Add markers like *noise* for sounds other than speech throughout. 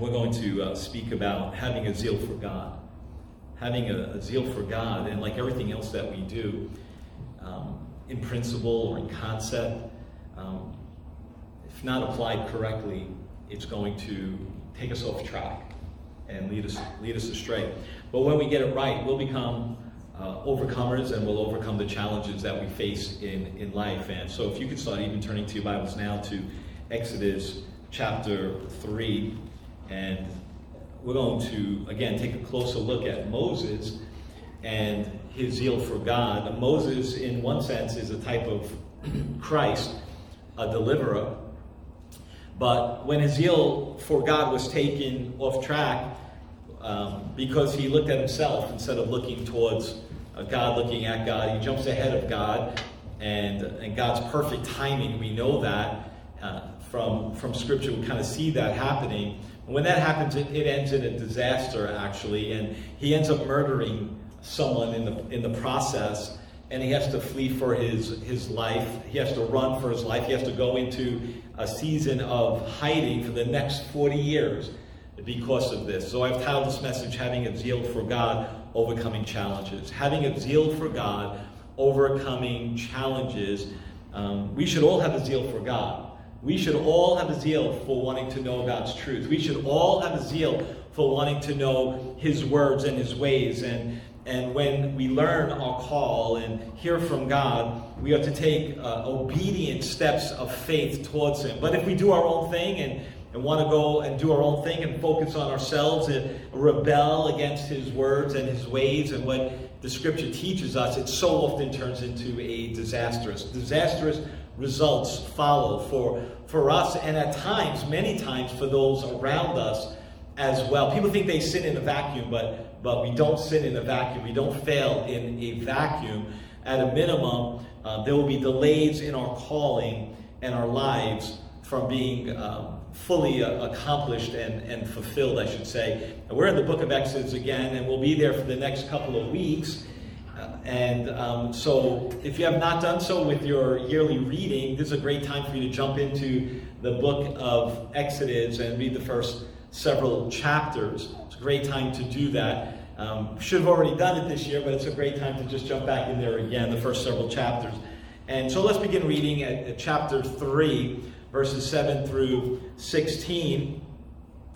We're going to uh, speak about having a zeal for God. Having a, a, zeal for God, and like everything else that we do, um, in principle or in concept, um, if not applied correctly, it's going to take us off track and lead us lead us astray. But when we get it right, we'll become uh, overcomers and we'll overcome the challenges that we face in, in life. And so, if you could start even turning to your Bibles now to Exodus chapter 3. And we're going to, again, take a closer look at Moses and his zeal for God. Moses, in one sense, is a type of *clears throat* Christ, a deliverer. But when his zeal for God was taken off track, um, because he looked at himself instead of looking towards uh, God, looking at God, he jumps ahead of God and, and God's perfect timing. We know that uh, from, from Scripture. We kind of see that happening. And when that happens, it, it ends in a disaster, actually, and he ends up murdering someone in the, in the process, and he has to flee for his, his life. He has to run for his life. He has to go into a season of hiding for the next 40 years because of this. So I've titled this message, Having a Zeal for God, Overcoming Challenges. Having a zeal for God, overcoming challenges. Um, we should all have a zeal for God. We should all have a zeal for wanting to know God's truth. We should all have a zeal for wanting to know His words and His ways. And, and when we learn our call and hear from God, we are to take uh, obedient steps of faith towards Him. But if we do our own thing and, and want to go and do our own thing and focus on ourselves and rebel against His words and His ways and what the Scripture teaches us, it so often turns into a disastrous, disastrous results follow for, for us and at times, many times, for those around us as well. People think they sin in a vacuum, but, but we don't sin in a vacuum. We don't fail in a vacuum. At a minimum, uh, there will be delays in our calling and our lives from being um, fully uh, accomplished and, and fulfilled, I should say. And we're in the book of Exodus again, and we'll be there for the next couple of weeks. And um, so, if you have not done so with your yearly reading, this is a great time for you to jump into the book of Exodus and read the first several chapters. It's a great time to do that. Um, should have already done it this year, but it's a great time to just jump back in there again, the first several chapters. And so let's begin reading at, at chapter 3, verses 7 through 16.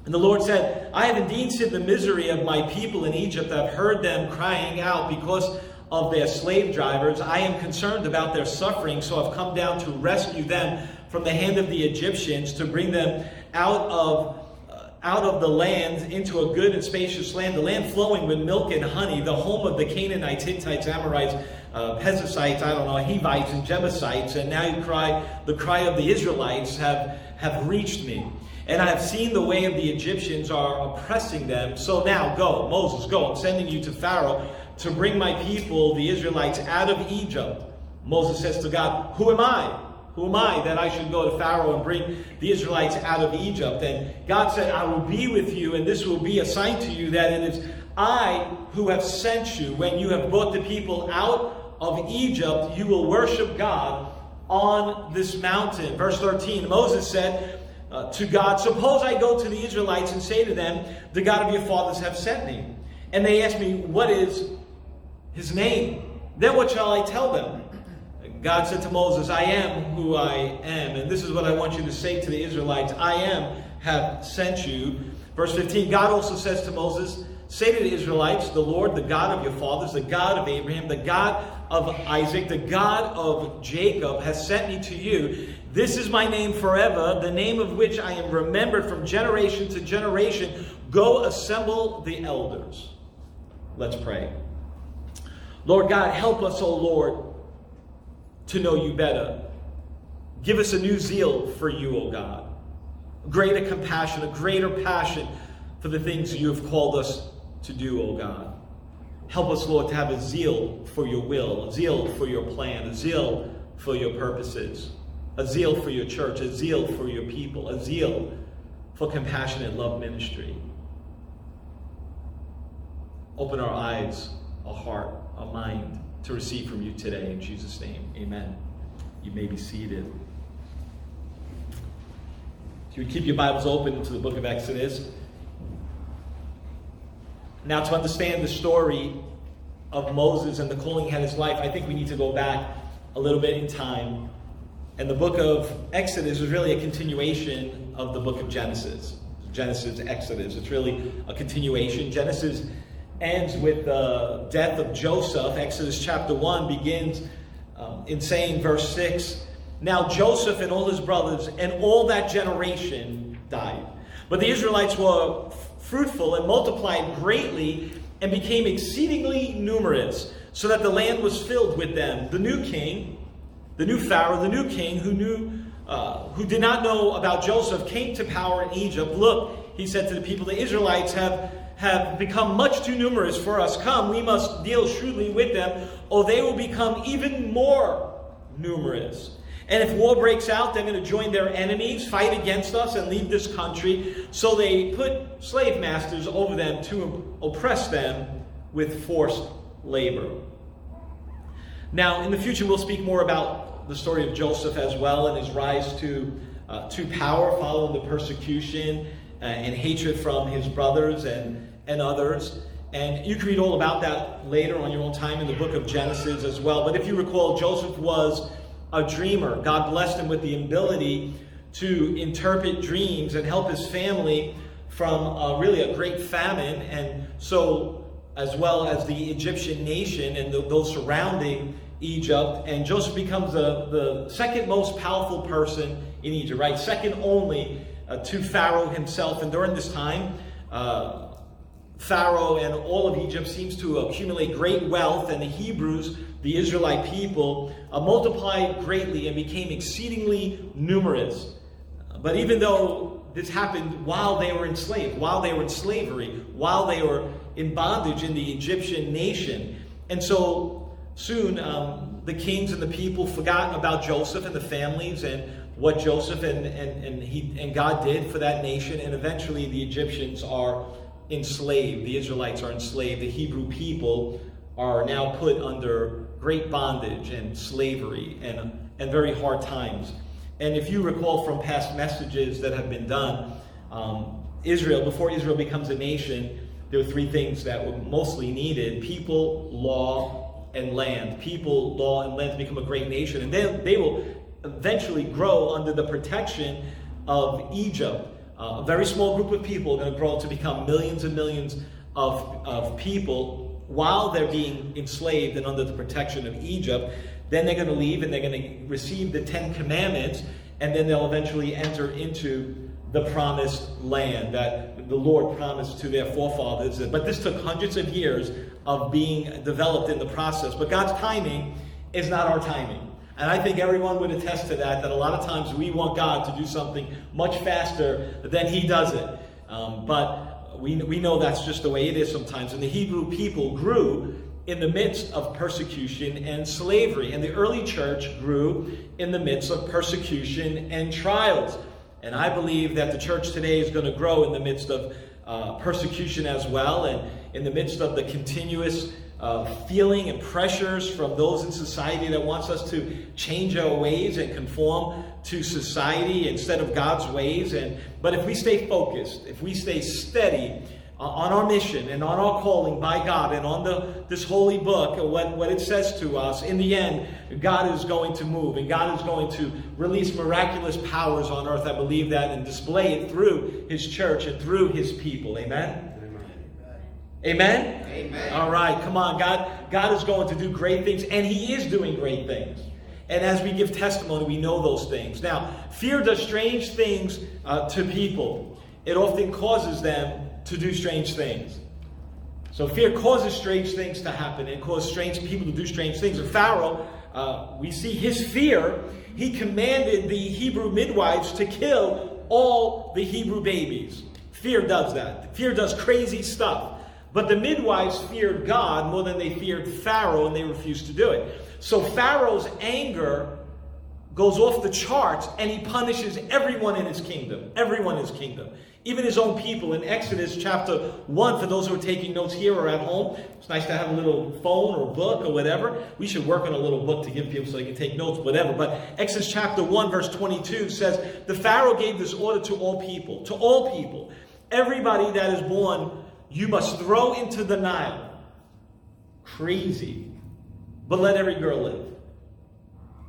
And the Lord said, I have indeed seen the misery of my people in Egypt. I've heard them crying out because of their slave drivers. I am concerned about their suffering, so I've come down to rescue them from the hand of the Egyptians, to bring them out of uh, out of the land into a good and spacious land, the land flowing with milk and honey, the home of the Canaanites, Hittites, Amorites, uh, I don't know, Hivites and Jebusites, and now you cry, the cry of the Israelites have, have reached me. And I have seen the way of the Egyptians are oppressing them. So now go, Moses, go. I'm sending you to Pharaoh to bring my people, the Israelites, out of Egypt. Moses says to God, Who am I? Who am I that I should go to Pharaoh and bring the Israelites out of Egypt? And God said, I will be with you, and this will be a sign to you that it is I who have sent you. When you have brought the people out of Egypt, you will worship God on this mountain. Verse 13 Moses said uh, to God, Suppose I go to the Israelites and say to them, The God of your fathers have sent me. And they ask me, What is his name. Then what shall I tell them? God said to Moses, I am who I am. And this is what I want you to say to the Israelites I am have sent you. Verse 15 God also says to Moses, Say to the Israelites, the Lord, the God of your fathers, the God of Abraham, the God of Isaac, the God of Jacob, has sent me to you. This is my name forever, the name of which I am remembered from generation to generation. Go assemble the elders. Let's pray. Lord God, help us, O oh Lord, to know you better. Give us a new zeal for you, O oh God. Greater compassion, a greater passion for the things you have called us to do, O oh God. Help us, Lord, to have a zeal for your will, a zeal for your plan, a zeal for your purposes, a zeal for your church, a zeal for your people, a zeal for compassionate love ministry. Open our eyes, our heart, a mind to receive from you today. In Jesus' name, amen. You may be seated. If you would keep your Bibles open to the book of Exodus, Now, to understand the story of Moses and the calling had his life, I think we need to go back a little bit in time. And the book of Exodus is really a continuation of the book of Genesis. Genesis, Exodus. It's really a continuation. Genesis ends with the death of Joseph. Exodus chapter 1 begins um, in saying, verse 6 Now Joseph and all his brothers and all that generation died. But the Israelites were fruitful and multiplied greatly and became exceedingly numerous, so that the land was filled with them. The new king, the new Pharaoh, the new king who knew uh, who did not know about Joseph came to power in Egypt. Look, he said to the people, the Israelites have, have become much too numerous for us. Come, we must deal shrewdly with them, or they will become even more numerous. And if war breaks out, they're going to join their enemies, fight against us, and leave this country. So they put slave masters over them to oppress them with forced labor. Now, in the future, we'll speak more about the story of Joseph as well and his rise to, uh, to power following the persecution uh, and hatred from his brothers and, and others. And you can read all about that later on your own time in the book of Genesis as well. But if you recall, Joseph was a dreamer. God blessed him with the ability to interpret dreams and help his family from uh, really a great famine. And so, as well as the Egyptian nation and the, those surrounding Egypt. And Joseph becomes the, the second most powerful person in Egypt, right? Second only uh, to Pharaoh himself. And during this time, uh, Pharaoh and all of Egypt seems to accumulate great wealth, and the Hebrews the Israelite people uh, multiplied greatly and became exceedingly numerous. But even though this happened while they were enslaved, while they were in slavery, while they were in bondage in the Egyptian nation. And so soon um, the kings and the people forgot about Joseph and the families and what Joseph and, and, and, he, and God did for that nation. And eventually the Egyptians are enslaved. The Israelites are enslaved. The Hebrew people are now put under great bondage and slavery and, and very hard times. And if you recall from past messages that have been done, um, Israel, before Israel becomes a nation, there were three things that were mostly needed people, law, and land. People, law, and land to become a great nation. And then they will eventually grow under the protection of Egypt. Uh, a very small group of people are going to grow to become millions and millions of, of people while they're being enslaved and under the protection of Egypt. Then they're going to leave and they're going to receive the Ten Commandments, and then they'll eventually enter into the promised land that the Lord promised to their forefathers. But this took hundreds of years of being developed in the process. But God's timing is not our timing. And I think everyone would attest to that, that a lot of times we want God to do something much faster than He does it. Um, but we, we know that's just the way it is sometimes. And the Hebrew people grew in the midst of persecution and slavery. And the early church grew in the midst of persecution and trials. And I believe that the church today is going to grow in the midst of uh, persecution as well, and in the midst of the continuous uh, feeling and pressures from those in society that wants us to change our ways and conform to society instead of God's ways. And but if we stay focused, if we stay steady uh, on our mission and on our calling by God and on the this holy book, what, what it says to us, in the end, God is going to move and God is going to release miraculous powers on earth. I believe that and display it through His church and through His people. Amen. Amen? Amen. All right, come on. God, God is going to do great things, and He is doing great things. And as we give testimony, we know those things. Now, fear does strange things uh, to people. It often causes them to do strange things. So fear causes strange things to happen and causes strange people to do strange things. And Pharaoh, uh, we see his fear. He commanded the Hebrew midwives to kill all the Hebrew babies. Fear does that. Fear does crazy stuff. But the midwives feared God more than they feared Pharaoh, and they refused to do it. So Pharaoh's anger goes off the charts, and he punishes everyone in his kingdom. Everyone in his kingdom. Even his own people in Exodus chapter 1, for those who are taking notes here or at home, it's nice to have a little phone or book or whatever. We should work on a little book to give people so they can take notes, whatever. But Exodus chapter 1, verse 22 says, The Pharaoh gave this order to all people, to all people. Everybody that is born you must throw into the Nile. Crazy. But let every girl live.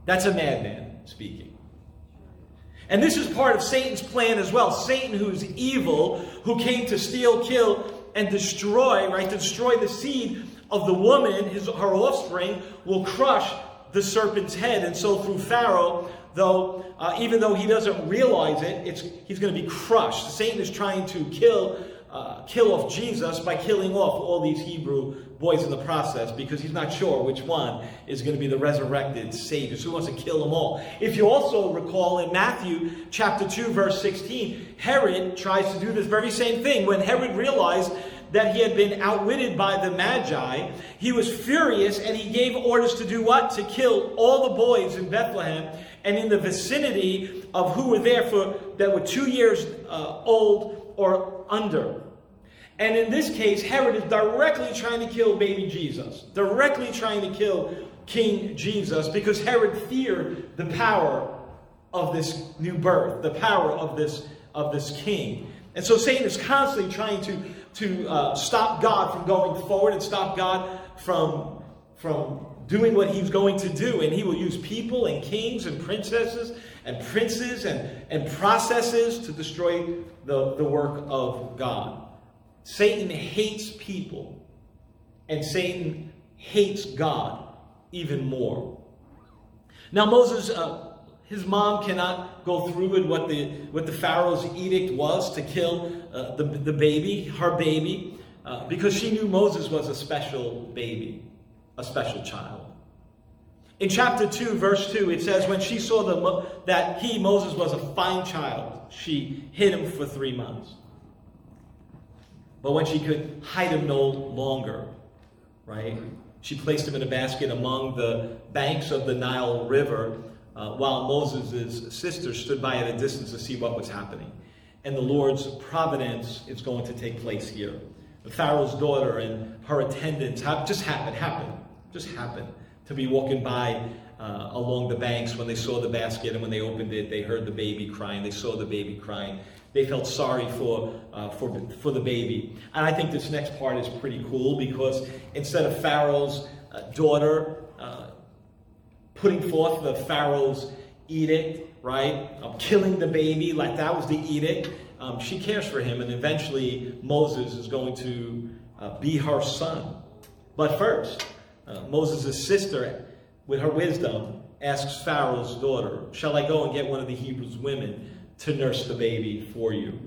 That's a madman speaking. And this is part of Satan's plan as well. Satan, who's evil, who came to steal, kill, and destroy, right? To destroy the seed of the woman, his, her offspring, will crush the serpent's head. And so through Pharaoh, though, uh, even though he doesn't realize it, he's going to be crushed. Satan is trying to kill, uh, kill off Jesus by killing off all these Hebrew boys in the process because he's not sure which one is going to be the resurrected Savior. So he wants to kill them all. If you also recall in Matthew chapter 2, verse 16, Herod tries to do this very same thing. When Herod realized that he had been outwitted by the Magi, he was furious and he gave orders to do what? To kill all the boys in Bethlehem and in the vicinity of who were there for that were two years uh, old or under. And in this case, Herod is directly trying to kill baby Jesus, directly trying to kill King Jesus, because Herod feared the power of this new birth, the power of this, of this king. And so Satan is constantly trying to to uh, stop God from going forward and stop God from, from doing what he's going to do. And he will use people and kings and princesses and princes and, and processes to destroy the, the work of God. Satan hates people, and Satan hates God even more. Now, Moses. Uh, his mom cannot go through with what the, what the Pharaoh's edict was to kill uh, the, the baby, her baby, uh, because she knew Moses was a special baby, a special child. In chapter 2, verse 2, it says, When she saw the, that he, Moses, was a fine child, she hid him for three months. But when she could hide him no longer, right, she placed him in a basket among the banks of the Nile River uh, while Moses' sister stood by at a distance to see what was happening. And the Lord's providence is going to take place here. The Pharaoh's daughter and her attendants have just happened, happened, just happened to be walking by uh, along the banks when they saw the basket, and when they opened it, they heard the baby crying. They saw the baby crying. They felt sorry for, uh, for, for the baby. And I think this next part is pretty cool because instead of Pharaoh's uh, daughter uh, putting forth the Pharaoh's edict, right? Of killing the baby, like that was the edict. Um, she cares for him, and eventually Moses is going to uh, be her son. But first, uh, Moses' sister, with her wisdom, asks Pharaoh's daughter, Shall I go and get one of the Hebrews' women to nurse the baby for you?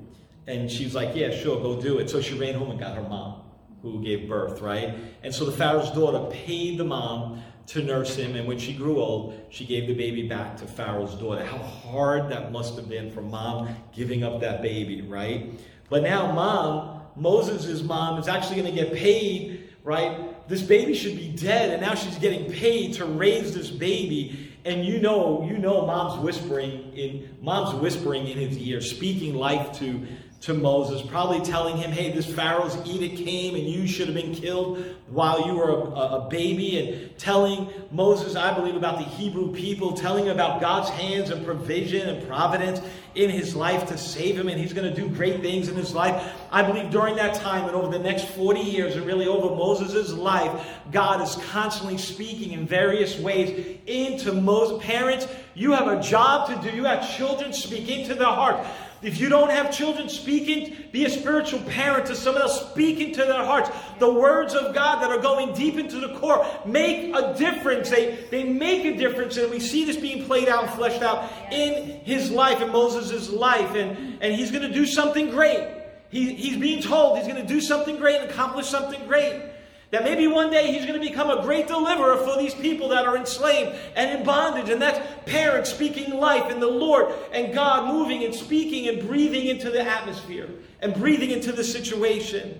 And she's like, Yeah, sure, go do it. So she ran home and got her mom, who gave birth, right? And so the Pharaoh's daughter paid the mom to nurse him. And when she grew old, she gave the baby back to Pharaoh's daughter. How hard that must have been for mom giving up that baby, right? But now, mom, Moses' mom, is actually going to get paid, right? This baby should be dead, and now she's getting paid to raise this baby. And you know, you know, mom's whispering in mom's whispering in his ear, speaking life to to Moses, probably telling him, hey, this Pharaoh's edict came and you should have been killed while you were a, a, baby, and telling Moses, I believe, about the Hebrew people, telling about God's hands and provision and providence in his life to save him, and he's going to do great things in his life. I believe during that time and over the next 40 years, and really over Moses' life, God is constantly speaking in various ways into Moses. Parents, you have a job to do. You have children, speak into their heart. If you don't have children speaking, be a spiritual parent to someone else, speaking to their hearts. The words of God that are going deep into the core make a difference. They, they make a difference. And we see this being played out fleshed out in his life, in Moses' life. And, and he's going to do something great. He, he's being told he's going to do something great and accomplish something great. That maybe one day he's going to become a great deliverer for these people that are enslaved and in bondage. And that's parents speaking life in the Lord and God moving and speaking and breathing into the atmosphere and breathing into the situation.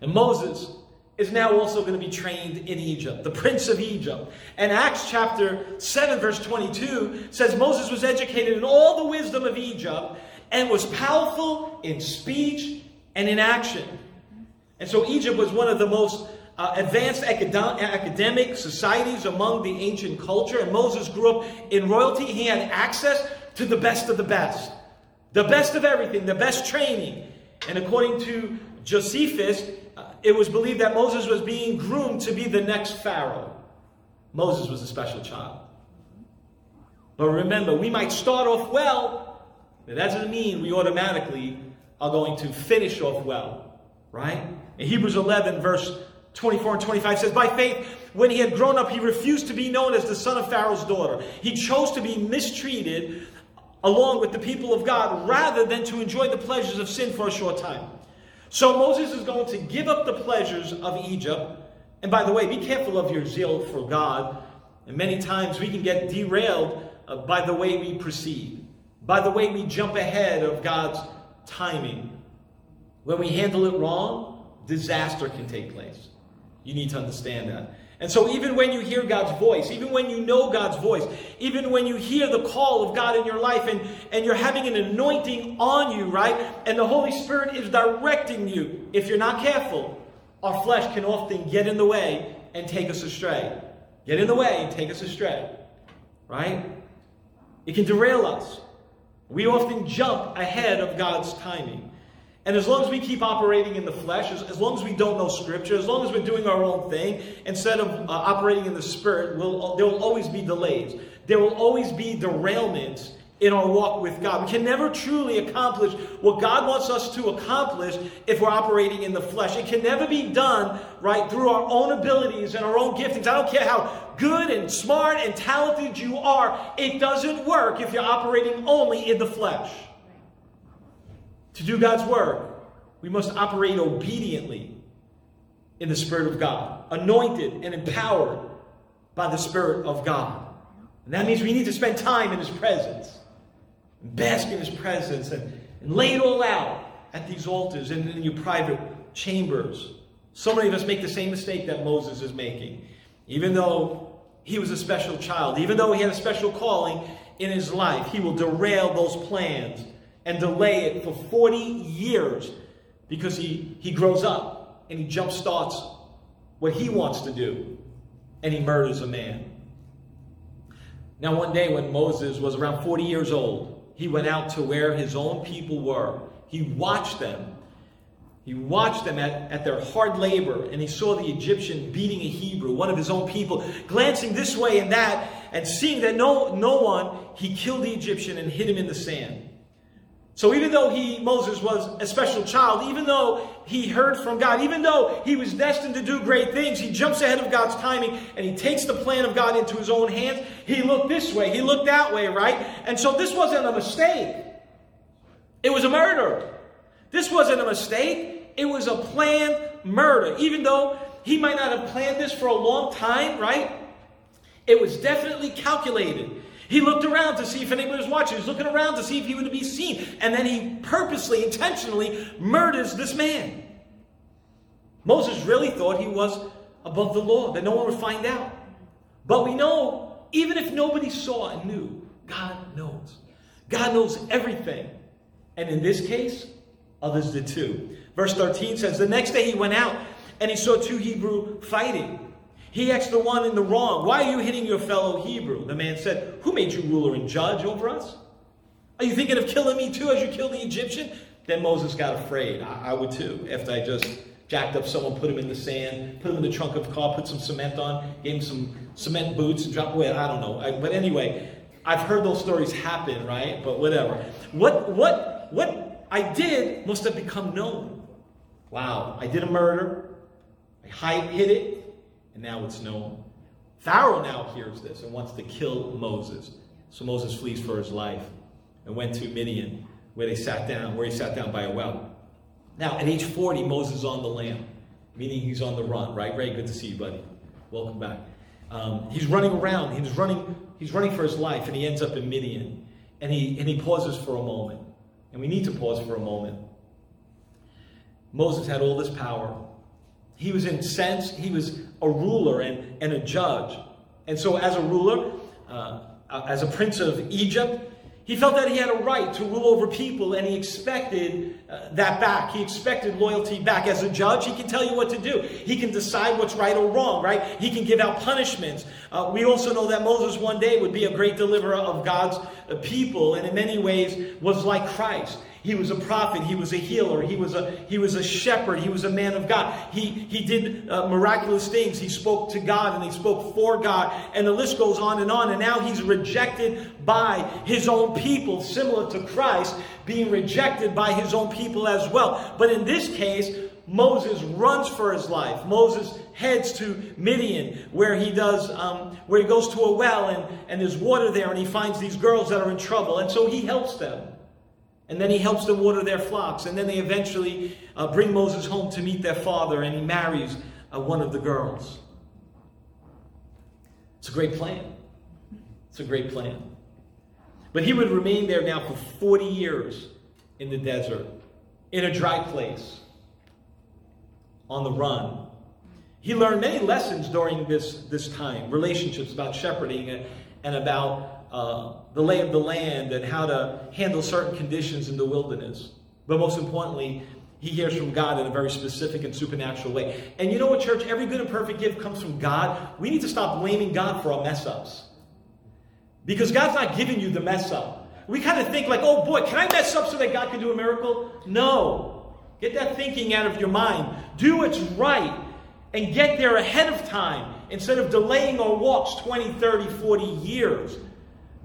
And Moses is now also going to be trained in Egypt, the prince of Egypt. And Acts chapter 7, verse 22 says Moses was educated in all the wisdom of Egypt and was powerful in speech and in action. And so Egypt was one of the most uh, advanced academic societies among the ancient culture. And Moses grew up in royalty. He had access to the best of the best, the best of everything, the best training. And according to Josephus, uh, it was believed that Moses was being groomed to be the next Pharaoh. Moses was a special child. But remember, we might start off well, but that doesn't mean we automatically are going to finish off well, right? Hebrews 11, verse 24 and 25 says, By faith, when he had grown up, he refused to be known as the son of Pharaoh's daughter. He chose to be mistreated along with the people of God rather than to enjoy the pleasures of sin for a short time. So Moses is going to give up the pleasures of Egypt. And by the way, be careful of your zeal for God. And many times we can get derailed uh, by the way we proceed, by the way we jump ahead of God's timing. When we handle it wrong, disaster can take place. You need to understand that. And so, even when you hear God's voice, even when you know God's voice, even when you hear the call of God in your life and, and you're having an anointing on you, right? And the Holy Spirit is directing you, if you're not careful, our flesh can often get in the way and take us astray. Get in the way and take us astray, right? It can derail us. We often jump ahead of God's timing. And as long as we keep operating in the flesh, as, as long as we don't know Scripture, as long as we're doing our own thing, instead of uh, operating in the Spirit, we'll, there will always be delays. There will always be derailments in our walk with God. We can never truly accomplish what God wants us to accomplish if we're operating in the flesh. It can never be done, right, through our own abilities and our own giftings. I don't care how good and smart and talented you are, it doesn't work if you're operating only in the flesh. To do God's work, we must operate obediently in the Spirit of God, anointed and empowered by the Spirit of God. And that means we need to spend time in His presence, bask in His presence, and, and lay it all out at these altars and in your private chambers. So many of us make the same mistake that Moses is making. Even though he was a special child, even though he had a special calling in his life, he will derail those plans and delay it for 40 years because he, he grows up and he jump starts what he wants to do and he murders a man. Now, one day when Moses was around 40 years old, he went out to where his own people were. He watched them. He watched them at, at their hard labor, and he saw the Egyptian beating a Hebrew, one of his own people, glancing this way and that, and seeing that no, no one, he killed the Egyptian and hid him in the sand. So even though he, Moses, was a special child, even though he heard from God, even though he was destined to do great things, he jumps ahead of God's timing and he takes the plan of God into his own hands. He looked this way, he looked that way, right? And so this wasn't a mistake. It was a murder. This wasn't a mistake. It was a planned murder. Even though he might not have planned this for a long time, right? It was definitely calculated. He looked around to see if anybody was watching. He was looking around to see if he would be seen. And then he purposely, intentionally murders this man. Moses really thought he was above the law, that no one would find out. But we know, even if nobody saw and knew, God knows. God knows everything. And in this case, others did too. Verse 13 says, The next day he went out and he saw two Hebrew fighting. He acts the one in the wrong, Why are you hitting your fellow Hebrew? The man said, Who made you ruler and judge over us? Are you thinking of killing me too as you killed the Egyptian? Then Moses got afraid. I, I would too, after I just jacked up someone, put him in the sand, put him in the trunk of a car, put some cement on, gave him some cement boots, and dropped away. I don't know. I, but anyway, I've heard those stories happen, right? But whatever. What what what I did must have become known. Wow, I did a murder. I hide, hid it and now it's known. Pharaoh now hears this and wants to kill Moses. So Moses flees for his life and went to Midian, where they sat down, where he sat down by a well. Now, at age 40, Moses is on the lam, meaning he's on the run, right? Ray, good to see you, buddy. Welcome back. Um, he's running around. He's running, he's running for his life, and he ends up in Midian. And he, and he pauses for a moment. And we need to pause for a moment. Moses had all this power. He was incensed. he was a ruler and, and a judge. And so, as a ruler, uh, as a prince of Egypt, he felt that he had a right to rule over people and he expected uh, that back. He expected loyalty back. As a judge, he can tell you what to do. He can decide what's right or wrong, right? He can give out punishments. Uh, we also know that Moses one day would be a great deliverer of God's uh, people and in many ways was like Christ. He was a prophet. He was a healer. He was a, he was a shepherd. He was a man of God. He, he did uh, miraculous things. He spoke to God and he spoke for God. And the list goes on and on. And now he's rejected by his own people, similar to Christ being rejected by his own people as well. But in this case, Moses runs for his life. Moses heads to Midian, where he does, um, where he goes to a well and, and there's water there, and he finds these girls that are in trouble, and so he helps them. And then he helps them water their flocks. And then they eventually uh, bring Moses home to meet their father, and he marries uh, one of the girls. It's a great plan. It's a great plan. But he would remain there now for 40 years in the desert, in a dry place, on the run. He learned many lessons during this, this time relationships about shepherding and, and about uh, the lay of the land and how to handle certain conditions in the wilderness. But most importantly, he hears from God in a very specific and supernatural way. And you know what, church? Every good and perfect gift comes from God. We need to stop blaming God for our mess ups. Because God's not giving you the mess up. We kind of think like, oh boy, can I mess up so that God can do a miracle? No. Get that thinking out of your mind. Do what's right and get there ahead of time instead of delaying our walks 20, 30, 40 years.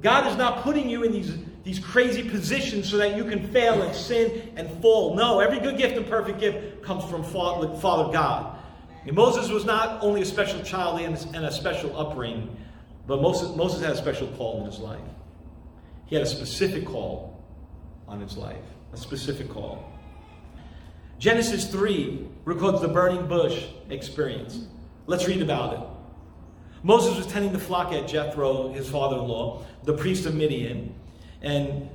God is not putting you in these, these crazy positions so that you can fail and sin and fall. No, every good gift and perfect gift comes from Father, God. And Moses was not only a special child and a special upbringing, but Moses, Moses had a special call in his life. He had a specific call on his life, a specific call. Genesis 3 records the burning bush experience. Let's read about it. Moses was tending the flock at Jethro, his father in law, the priest of Midian. And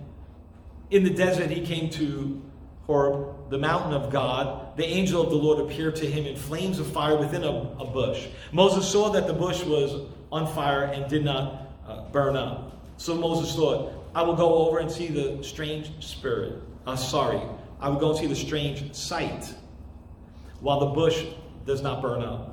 in the desert, he came to Horeb, the mountain of God. The angel of the Lord appeared to him in flames of fire within a, a bush. Moses saw that the bush was on fire and did not uh, burn up. So Moses thought, I will go over and see the strange spirit. Uh, sorry, I will go and see the strange sight while the bush does not burn up.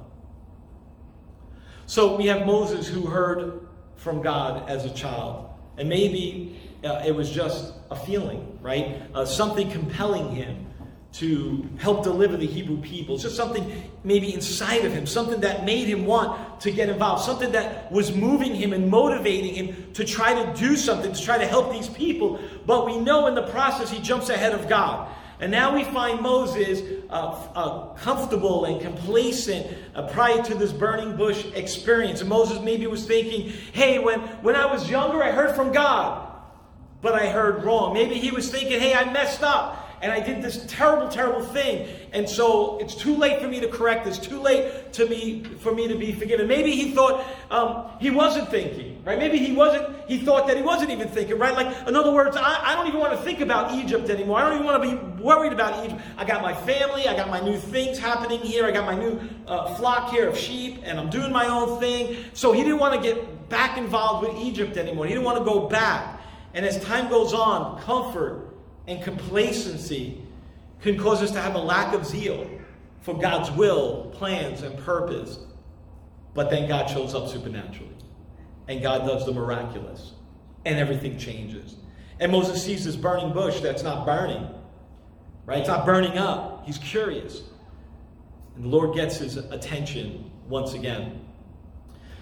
So we have Moses who heard from God as a child. And maybe uh, it was just a feeling, right? Uh, something compelling him to help deliver the Hebrew people. It's just something maybe inside of him, something that made him want to get involved, something that was moving him and motivating him to try to do something, to try to help these people. But we know in the process he jumps ahead of God. And now we find Moses uh, uh, comfortable and complacent uh, prior to this burning bush experience. And Moses maybe was thinking, hey, when, when I was younger, I heard from God, but I heard wrong. Maybe he was thinking, hey, I messed up and I did this terrible, terrible thing. And so it's too late for me to correct this, too late to me for me to be forgiven. Maybe he thought um, he wasn't thinking, right? Maybe he wasn't, he thought that he wasn't even thinking, right? Like, in other words, I, I don't even want to think about Egypt anymore. I don't even want to be worried about Egypt. I got my family, I got my new things happening here, I got my new uh, flock here of sheep, and I'm doing my own thing. So he didn't want to get back involved with Egypt anymore. He didn't want to go back. And as time goes on, comfort and complacency can cause us to have a lack of zeal for God's will, plans, and purpose. But then God shows up supernaturally. And God does the miraculous. And everything changes. And Moses sees this burning bush that's not burning. Right? It's not burning up. He's curious. And the Lord gets his attention once again.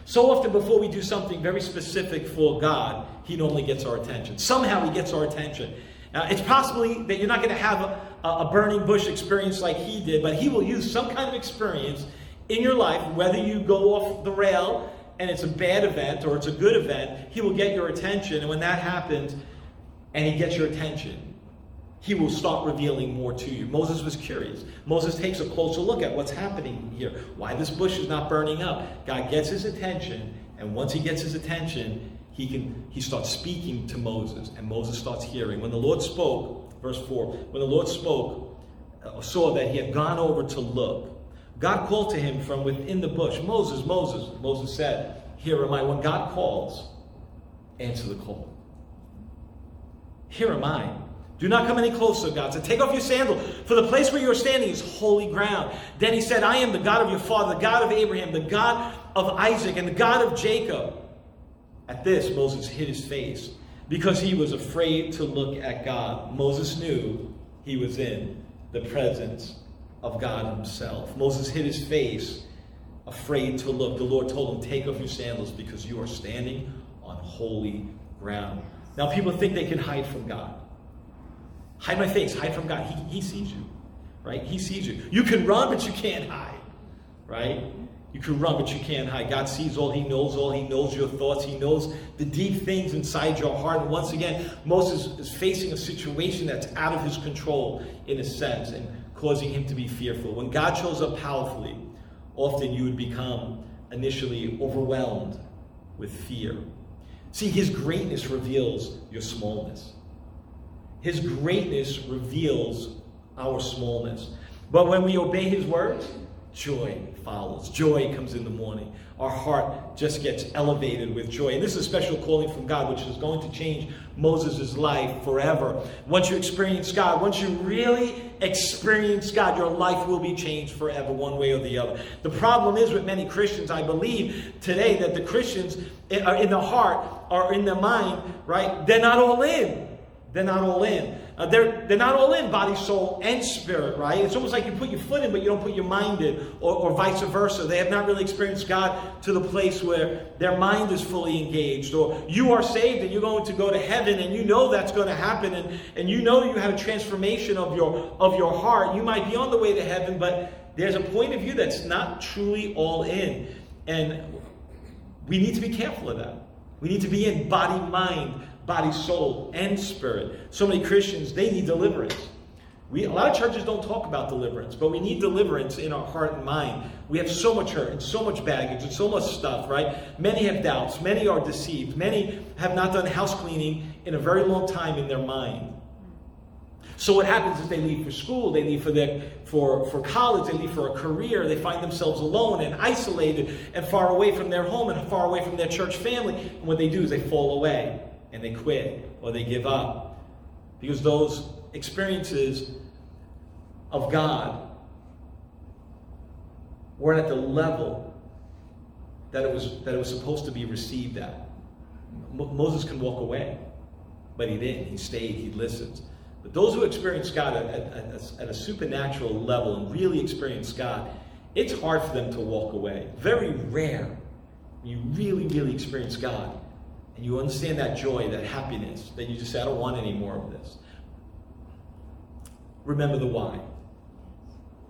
So often, before we do something very specific for God, He normally gets our attention. Somehow, He gets our attention. Uh, it's possibly that you're not going to have a, a burning bush experience like he did, but he will use some kind of experience in your life, whether you go off the rail and it's a bad event or it's a good event, he will get your attention. And when that happens and he gets your attention, he will start revealing more to you. Moses was curious. Moses takes a closer look at what's happening here, why this bush is not burning up. God gets his attention, and once he gets his attention, he can he starts speaking to Moses, and Moses starts hearing. When the Lord spoke, verse 4, when the Lord spoke, uh, saw that he had gone over to look, God called to him from within the bush, Moses, Moses. Moses said, Here am I. When God calls, answer the call. Here am I. Do not come any closer, God said. Take off your sandal, for the place where you are standing is holy ground. Then he said, I am the God of your father, the God of Abraham, the God of Isaac, and the God of Jacob. At this, Moses hid his face, because he was afraid to look at God. Moses knew he was in the presence of God himself. Moses hid his face, afraid to look. The Lord told him, Take off your sandals because you are standing on holy ground. Now, people think they can hide from God. Hide my face, hide from God. He, he sees you, right? He sees you. You can run, but you can't hide, right? You can run, but you can't hide. God sees all. He knows all. He knows your thoughts. He knows the deep things inside your heart. And once again, Moses is facing a situation that's out of his control, in a sense, and causing him to be fearful. When God shows up powerfully, often you would become initially overwhelmed with fear. See, his greatness reveals your smallness. His greatness reveals our smallness. But when we obey his words, joy follows. Joy comes in the morning. Our heart just gets elevated with joy. And this is a special calling from God, which is going to change Moses' life forever. Once you experience God, once you really experience God, your life will be changed forever, one way or the other. The problem is with many Christians, I believe today, that the Christians are in the heart or in the mind, right? They're not all in. They're not all in. Uh, they're, they're not all in body, soul, and spirit, right? It's almost like you put your foot in, but you don't put your mind in, or, or vice versa. They have not really experienced God to the place where their mind is fully engaged. Or you are saved and you're going to go to heaven, and you know that's going to happen, and, and you know you have a transformation of your, of your heart. You might be on the way to heaven, but there's a point of view that's not truly all in. And we need to be careful of that. We need to be in body, mind, body, soul, and spirit. So many Christians, they need deliverance. We, a lot of churches don't talk about deliverance, but we need deliverance in our heart and mind. We have so much hurt and so much baggage and so much stuff, right? Many have doubts. Many are deceived. Many have not done house cleaning in a very long time in their mind. So what happens is they leave for school, they leave for for, for college, they leave for a career, they find themselves alone and isolated and far away from their home and far away from their church family. And what they do is they fall away and they quit or they give up. Because those experiences of God weren't at the level that it was, that it was supposed to be received at. Moses can walk away, but he didn't. He stayed, he listened. But those who experience God at, at, at, a supernatural level and really experience God, it's hard for them to walk away. Very rare. You really, really experience God and you understand that joy, that happiness, that you just say, I don't want any more of this. Remember the why.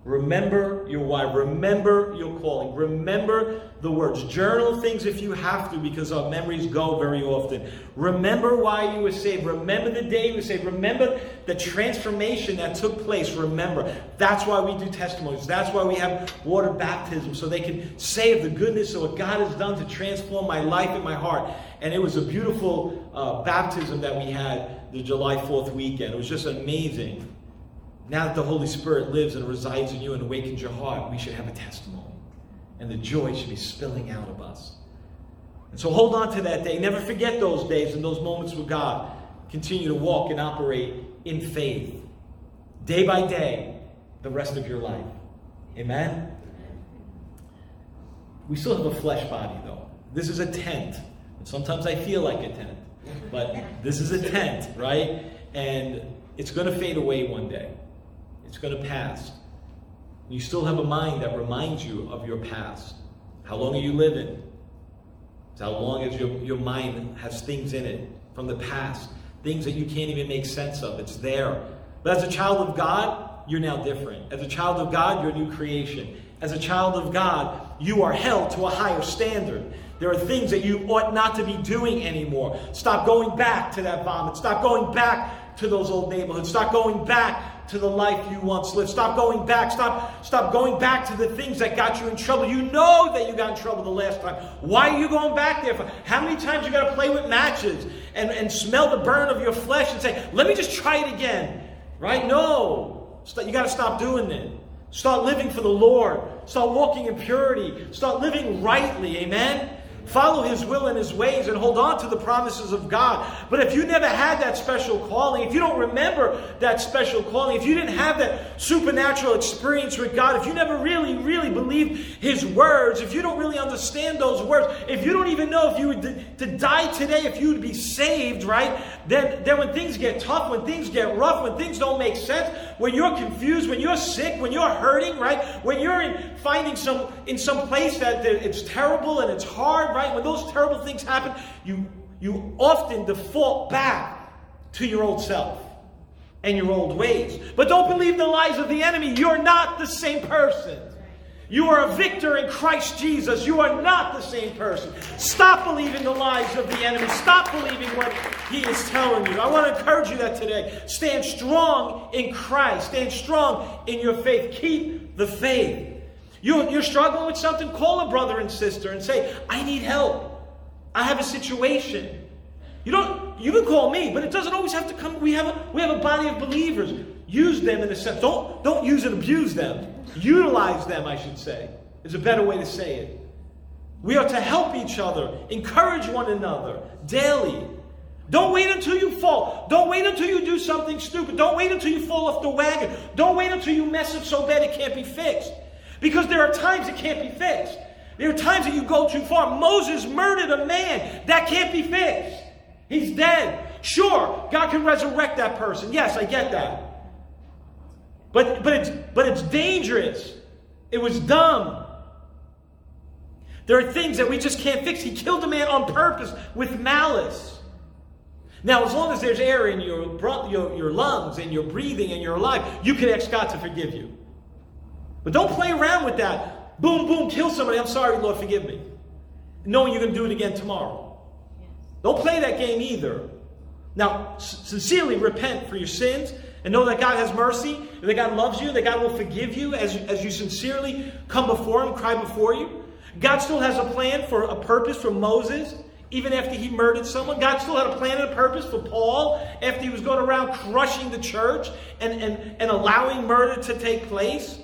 Remember your why. Remember your calling. Remember the words. Journal things if you have to because our memories go very often. Remember why you were saved. Remember the day you were saved. Remember the transformation that took place. Remember. That's why we do testimonies. That's why we have water baptism so they can say of the goodness of what God has done to transform my life and my heart. And it was a beautiful uh, baptism that we had the July 4th weekend. It was just amazing. Now that the Holy Spirit lives and resides in you and awakens your heart, we should have a testimony. And the joy should be spilling out of us. And so hold on to that day. Never forget those days and those moments with God. Continue to walk and operate in faith. Day by day, the rest of your life. Amen? We still have a flesh body, though. This is a tent. And sometimes I feel like a tent. But this is a tent, right? And it's going to fade away one day. It's going to pass. You still have a mind that reminds you of your past. How long are you living? It's how long as your, your mind has things in it from the past, things that you can't even make sense of. It's there. But as a child of God, you're now different. As a child of God, you're a new creation. As a child of God, you are held to a higher standard. There are things that you ought not to be doing anymore. Stop going back to that vomit. Stop going back to those old neighborhoods. Stop going back to the life you once lived. Stop going back. Stop, stop going back to the things that got you in trouble. You know that you got in trouble the last time. Why are you going back there? For? How many times you got to play with matches and, and smell the burn of your flesh and say, let me just try it again? Right? No. You got to stop doing that. Start living for the Lord. Start walking in purity. Start living rightly. Amen? Follow His will and His ways and hold on to the promises of God. But if you never had that special calling, if you don't remember that special calling, if you didn't have that supernatural experience with God, if you never really, really believed His words, if you don't really understand those words, if you don't even know if you would to die today, if you would be saved, right? Then, then when things get tough, when things get rough, when things don't make sense, when you're confused, when you're sick, when you're hurting, right? When you're in finding some in some place that it's terrible and it's hard, right? When those terrible things happen, you you often default back to your old self and your old ways. But don't believe the lies of the enemy. You're not the same person. You are a victor in Christ Jesus. You are not the same person. Stop believing the lies of the enemy. Stop believing what he is telling you. I want to encourage you that today. Stand strong in Christ. Stand strong in your faith. Keep the faith. You, you're struggling with something? Call a brother and sister and say, I need help. I have a situation. You don't you can call me, but it doesn't always have to come. We have a we have a body of believers. Use them in a sense. Don't don't use and abuse them. Utilize them, I should say, is a better way to say it. We are to help each other, encourage one another daily. Don't wait until you fall. Don't wait until you do something stupid. Don't wait until you fall off the wagon. Don't wait until you mess up so bad it can't be fixed. Because there are times it can't be fixed. There are times that you go too far. Moses murdered a man. That can't be fixed. He's dead. Sure, God can resurrect that person. Yes, I get that. But, but, it's, but it's dangerous. It was dumb. There are things that we just can't fix. He killed a man on purpose with malice. Now, as long as there's air in your, your, your lungs and you're breathing and you're alive, you can ask God to forgive you. But don't play around with that. Boom, boom, kill somebody. I'm sorry, Lord, forgive me. Knowing you're going to do it again tomorrow. Don't play that game either. Now, sincerely repent for your sins and know that God has mercy, that God loves you, that God will forgive you as, as you sincerely come before Him, cry before you. God still has a plan for a purpose for Moses, even after he murdered someone. God still had a plan and a purpose for Paul after he was going around crushing the church and, and, and allowing murder to take place.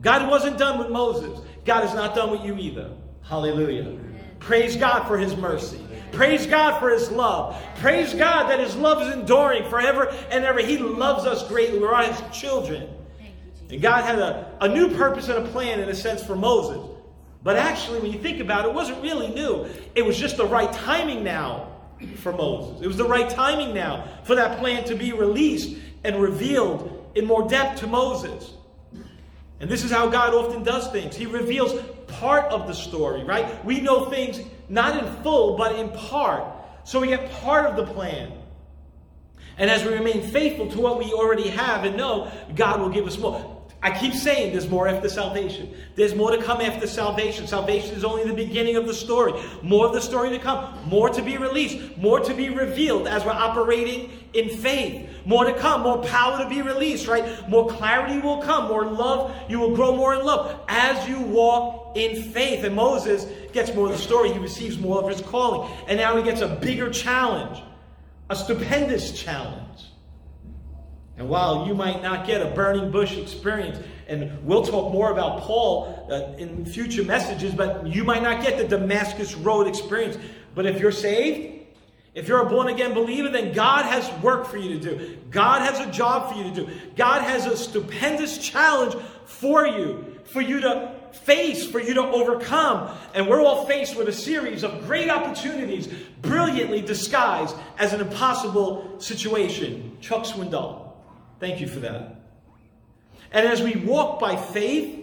God wasn't done with Moses. God is not done with you either. Hallelujah. Praise God for his mercy. Praise God for his love. Praise God that his love is enduring forever and ever. He loves us greatly. We're all his children. And God had a, a new purpose and a plan, in a sense, for Moses. But actually, when you think about it, it wasn't really new. It was just the right timing now for Moses. It was the right timing now for that plan to be released and revealed in more depth to Moses. And this is how God often does things. He reveals part of the story, right? We know things not in full, but in part. So we get part of the plan. And as we remain faithful to what we already have and know, God will give us more. I keep saying there's more after salvation. There's more to come after salvation. Salvation is only the beginning of the story. More of the story to come. More to be released. More to be revealed as we're operating in faith. More to come. More power to be released, right? More clarity will come. More love. You will grow more in love as you walk in faith. And Moses gets more of the story. He receives more of his calling. And now he gets a bigger challenge. A stupendous challenge. And while you might not get a burning bush experience, and we'll talk more about Paul uh, in future messages, but you might not get the Damascus Road experience. But if you're saved, if you're a born again believer, then God has work for you to do. God has a job for you to do. God has a stupendous challenge for you, for you to face, for you to overcome. And we're all faced with a series of great opportunities, brilliantly disguised as an impossible situation. Chuck Swindoll. Thank you for that. And as we walk by faith,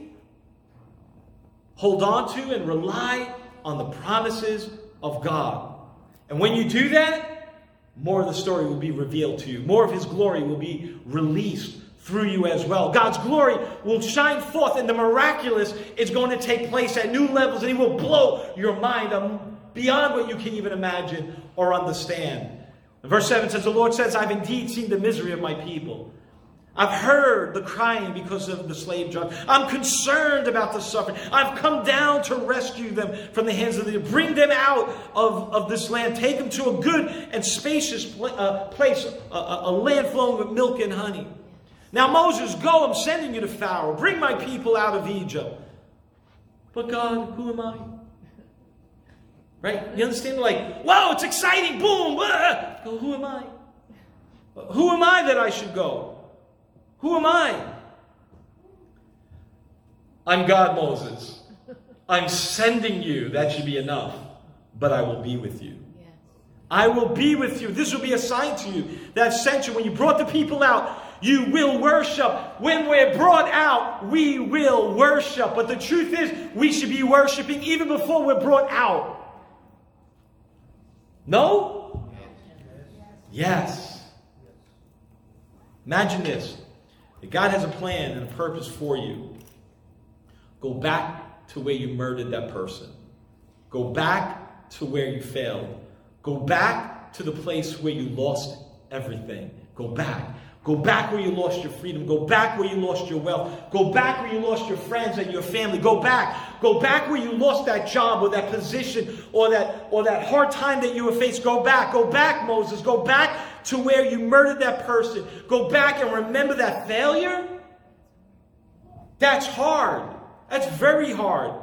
hold on to and rely on the promises of God. And when you do that, more of the story will be revealed to you. More of His glory will be released through you as well. God's glory will shine forth, and the miraculous is going to take place at new levels, and He will blow your mind beyond what you can even imagine or understand. Verse 7 says, The Lord says, I've indeed seen the misery of my people. I've heard the crying because of the slave drive. I'm concerned about the suffering. I've come down to rescue them from the hands of the bring them out of, of this land, take them to a good and spacious pl- uh, place, a, a land flowing with milk and honey. Now, Moses, go, I'm sending you to Pharaoh. Bring my people out of Egypt. But God, who am I? Right? You understand? Like, whoa, it's exciting. Boom. Go, who am I? Who am I that I should go? Who am I? I'm God, Moses. I'm sending you. That should be enough. But I will be with you. Yes. I will be with you. This will be a sign to you that sent you. When you brought the people out, you will worship. When we're brought out, we will worship. But the truth is, we should be worshiping even before we're brought out. No? Yes. Imagine this. That God has a plan and a purpose for you. Go back to where you murdered that person. Go back to where you failed. Go back to the place where you lost everything. Go back. Go back where you lost your freedom. Go back where you lost your wealth. Go back where you lost your friends and your family. Go back. Go back where you lost that job or that position or that or that hard time that you were faced. Go back. Go back, Moses. Go back to where you murdered that person. Go back and remember that failure. That's hard. That's very hard.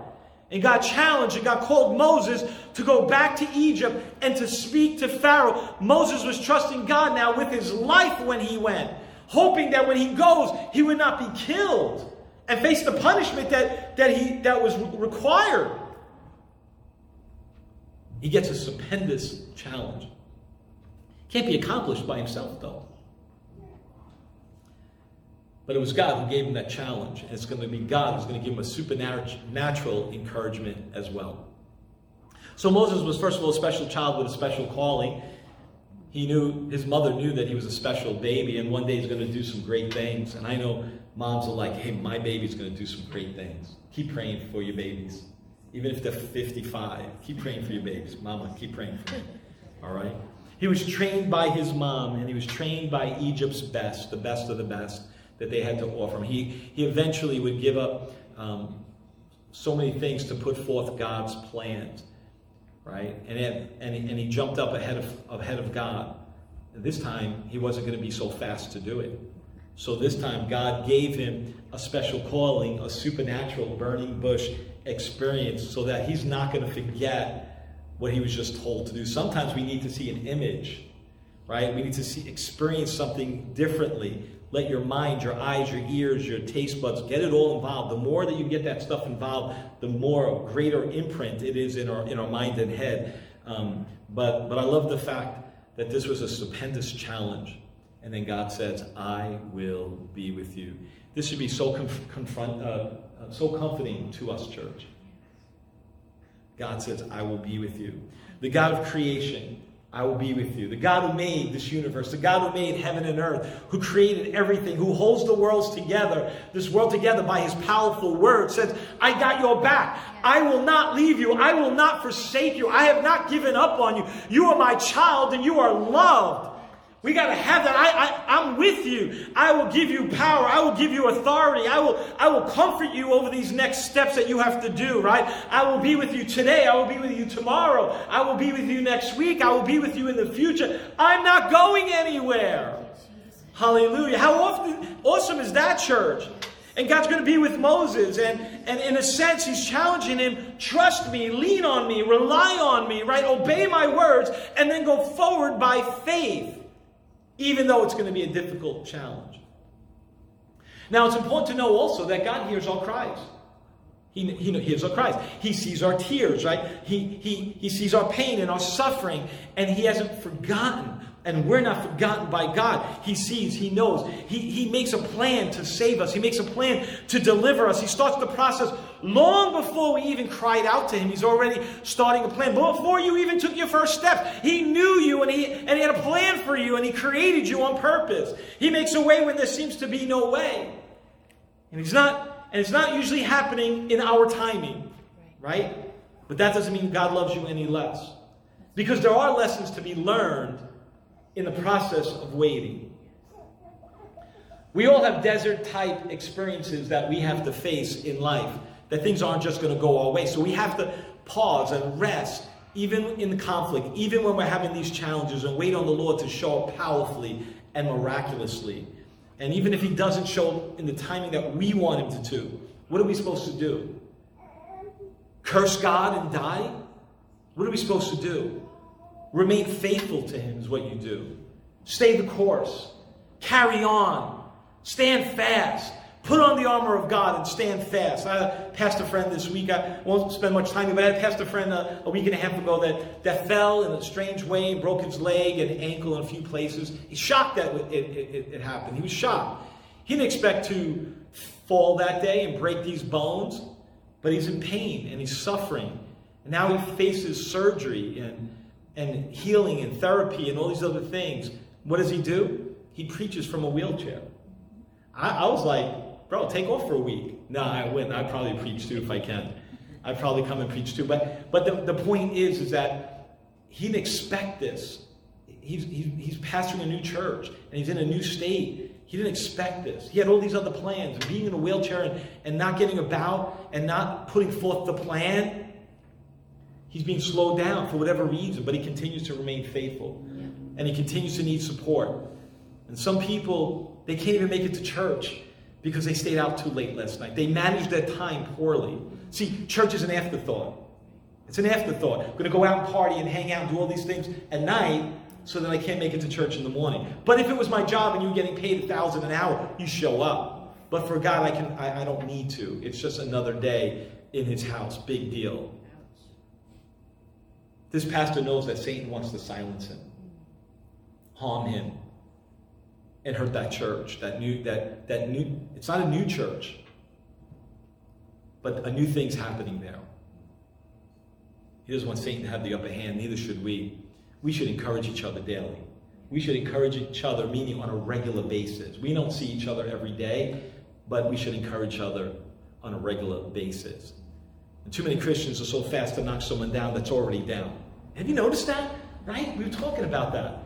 And God challenged and God called Moses to go back to Egypt and to speak to Pharaoh. Moses was trusting God now with his life when he went, hoping that when he goes, he would not be killed and face the punishment that, that, he, that was required. He gets a stupendous challenge. Can't be accomplished by himself, though. But it was God who gave him that challenge. And it's going to be God who's going to give him a supernatural encouragement as well. So Moses was, first of all, a special child with a special calling. He knew, his mother knew that he was a special baby, and one day he's going to do some great things. And I know moms are like, hey, my baby's going to do some great things. Keep praying for your babies. Even if they're 55, keep praying for your babies. Mama, keep praying for them. All right? He was trained by his mom, and he was trained by Egypt's best, the best of the best that they had to offer him. He, he eventually would give up um, so many things to put forth God's plans, right? And, it, and, he, and he jumped up ahead of, ahead of God. And this time, he wasn't going to be so fast to do it. So this time, God gave him a special calling, a supernatural burning bush experience, so that he's not going to forget what he was just told to do. Sometimes we need to see an image, right? We need to see experience something differently let your mind, your eyes, your ears, your taste buds get it all involved. The more that you get that stuff involved, the more greater imprint it is in our in our mind and head. Um, but but I love the fact that this was a stupendous challenge, and then God says, "I will be with you." This should be so conf- confront, uh, so comforting to us, church. God says, "I will be with you." The God of creation I will be with you. The God who made this universe, the God who made heaven and earth, who created everything, who holds the worlds together, this world together by his powerful word, says, I got your back. I will not leave you. I will not forsake you. I have not given up on you. You are my child and you are loved. We got to have that. I, I, I'm with you. I will give you power. I will give you authority. I will, I will comfort you over these next steps that you have to do, right? I will be with you today. I will be with you tomorrow. I will be with you next week. I will be with you in the future. I'm not going anywhere. Hallelujah. How often, awesome is that church? And God's going to be with Moses. And, and in a sense, he's challenging him trust me, lean on me, rely on me, right? Obey my words, and then go forward by faith even though it's going to be a difficult challenge. Now, it's important to know also that God hears our cries. He, he hears our cries. He sees our tears, right? He, he, he sees our pain and our suffering, and He hasn't forgotten and we're not forgotten by God. He sees, He knows. He, he makes a plan to save us, He makes a plan to deliver us. He starts the process long before we even cried out to Him. He's already starting a plan. Before you even took your first step, He knew you and he, and he had a plan for you and He created you on purpose. He makes a way when there seems to be no way. And He's not, and it's not usually happening in our timing, right? But that doesn't mean God loves you any less. Because there are lessons to be learned in the process of waiting. We all have desert type experiences that we have to face in life, that things aren't just going to go our way. So we have to pause and rest, even in conflict, even when we're having these challenges, and wait on the Lord to show up powerfully and miraculously. And even if He doesn't show in the timing that we want Him to do, what are we supposed to do? Curse God and die? What are we supposed to do? Remain faithful to Him is what you do. Stay the course. Carry on. Stand fast. Put on the armor of God and stand fast. I passed a friend this week. I won't spend much time, but I passed a friend a, a, week and a half ago that, that fell in a strange way, broke his leg and ankle in a few places. He's shocked that it, it, it happened. He was shocked. He didn't expect to fall that day and break these bones, but he's in pain and he's suffering. And now he faces surgery and, and healing and therapy and all these other things. What does he do? He preaches from a wheelchair. I, I was like, bro, take off for a week. No, I wouldn't. I'd probably preach too if I can. I'd probably come and preach too. But but the, the point is, is that he didn't expect this. He's, he's, he's pastoring a new church and he's in a new state. He didn't expect this. He had all these other plans. Being in a wheelchair and, and not getting about and not putting forth the plan. He's being slowed down for whatever reason, but he continues to remain faithful. And he continues to need support. And some people, they can't even make it to church because they stayed out too late last night. They managed their time poorly. See, church is an afterthought. It's an afterthought. I'm going to go out and party and hang out and do all these things at night so that I can't make it to church in the morning. But if it was my job and you were getting paid a thousand an hour, you show up. But for God, I can I, I don't need to. It's just another day in his house. Big deal. This pastor knows that Satan wants to silence him, harm him, and hurt that church. That new that that new it's not a new church, but a new thing's happening there. He doesn't want Satan to have the upper hand, neither should we we should encourage each other daily. We should encourage each other, meaning on a regular basis. We don't see each other every day, but we should encourage each other on a regular basis. And too many Christians are so fast to knock someone down that's already down. Have you noticed that? Right? We were talking about that.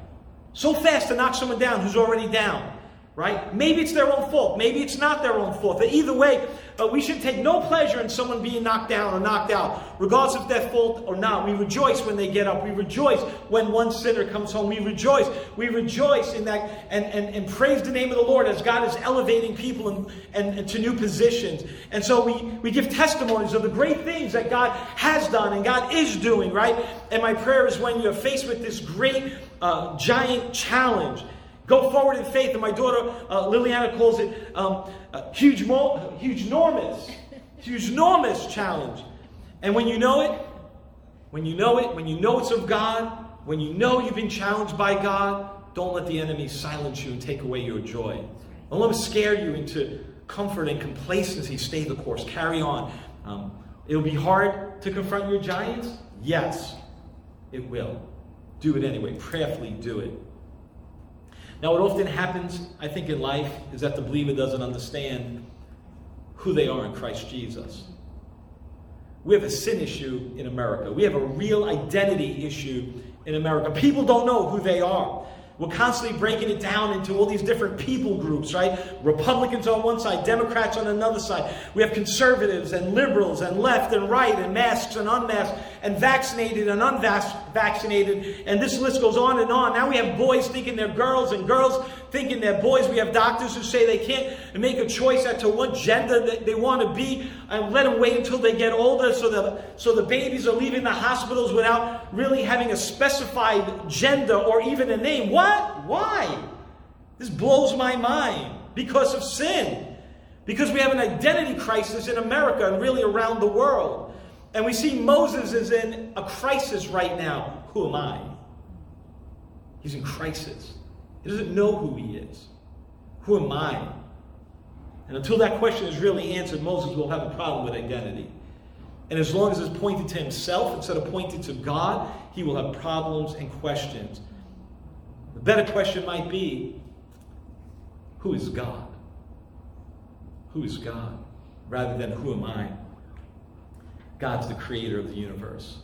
So fast to knock someone down who's already down right? Maybe it's their own fault. Maybe it's not their own fault. But either way, uh, we should take no pleasure in someone being knocked down or knocked out, regardless of their fault or not. We rejoice when they get up. We rejoice when one sinner comes home. We rejoice. We rejoice in that and, and, and praise the name of the Lord as God is elevating people and, and, and to new positions. And so we, we give testimonies of the great things that God has done and God is doing, right? And my prayer is when you're faced with this great, uh, giant challenge Go forward in faith. And my daughter uh, Liliana calls it um, a huge, mo- huge, enormous, huge, enormous challenge. And when you know it, when you know it, when you know it's of God, when you know you've been challenged by God, don't let the enemy silence you and take away your joy. Don't let him scare you into comfort and complacency. Stay the course. Carry on. Um, it'll be hard to confront your giants. Yes, it will. Do it anyway. Prayerfully do it. Now, what often happens, I think, in life is that the believer doesn't understand who they are in Christ Jesus. We have a sin issue in America. We have a real identity issue in America. People don't know who they are. We're constantly breaking it down into all these different people groups, right? Republicans on one side, Democrats on another side. We have conservatives and liberals and left and right and masks and unmasked and vaccinated and unvaccinated. And this list goes on and on. Now we have boys thinking they're girls and girls thinking they're boys. We have doctors who say they can't make a choice as to what gender that they want to be and let them wait until they get older so the, so the babies are leaving the hospitals without really having a specified gender or even a name. What? Why? This blows my mind because of sin. Because we have an identity crisis in America and really around the world. And we see Moses is in a crisis right now. Who am I? He's in crisis. He doesn't know who he is. Who am I? And until that question is really answered, Moses will have a problem with identity. And as long as it's pointed to himself instead of pointed to God, he will have problems and questions. The better question might be who is God? Who is God? Rather than who am I? God's the creator of the universe.